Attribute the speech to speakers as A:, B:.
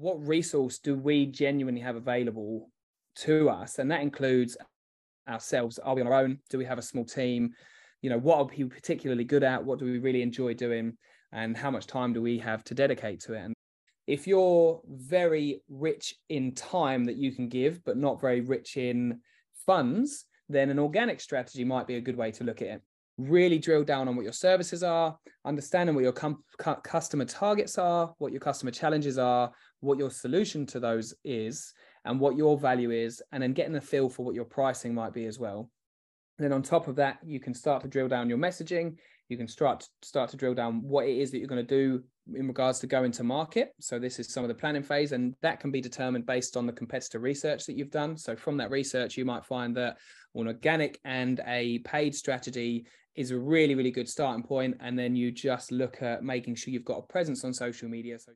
A: what resource do we genuinely have available to us? And that includes ourselves. Are we on our own? Do we have a small team? You know, what are people particularly good at? What do we really enjoy doing? And how much time do we have to dedicate to it? And if you're very rich in time that you can give, but not very rich in funds, then an organic strategy might be a good way to look at it. Really drill down on what your services are, understanding what your com- customer targets are, what your customer challenges are, what your solution to those is, and what your value is, and then getting a feel for what your pricing might be as well. And then on top of that, you can start to drill down your messaging. You can start start to drill down what it is that you're going to do in regards to going to market. So this is some of the planning phase, and that can be determined based on the competitor research that you've done. So from that research, you might find that an organic and a paid strategy is a really, really good starting point. And then you just look at making sure you've got a presence on social media. So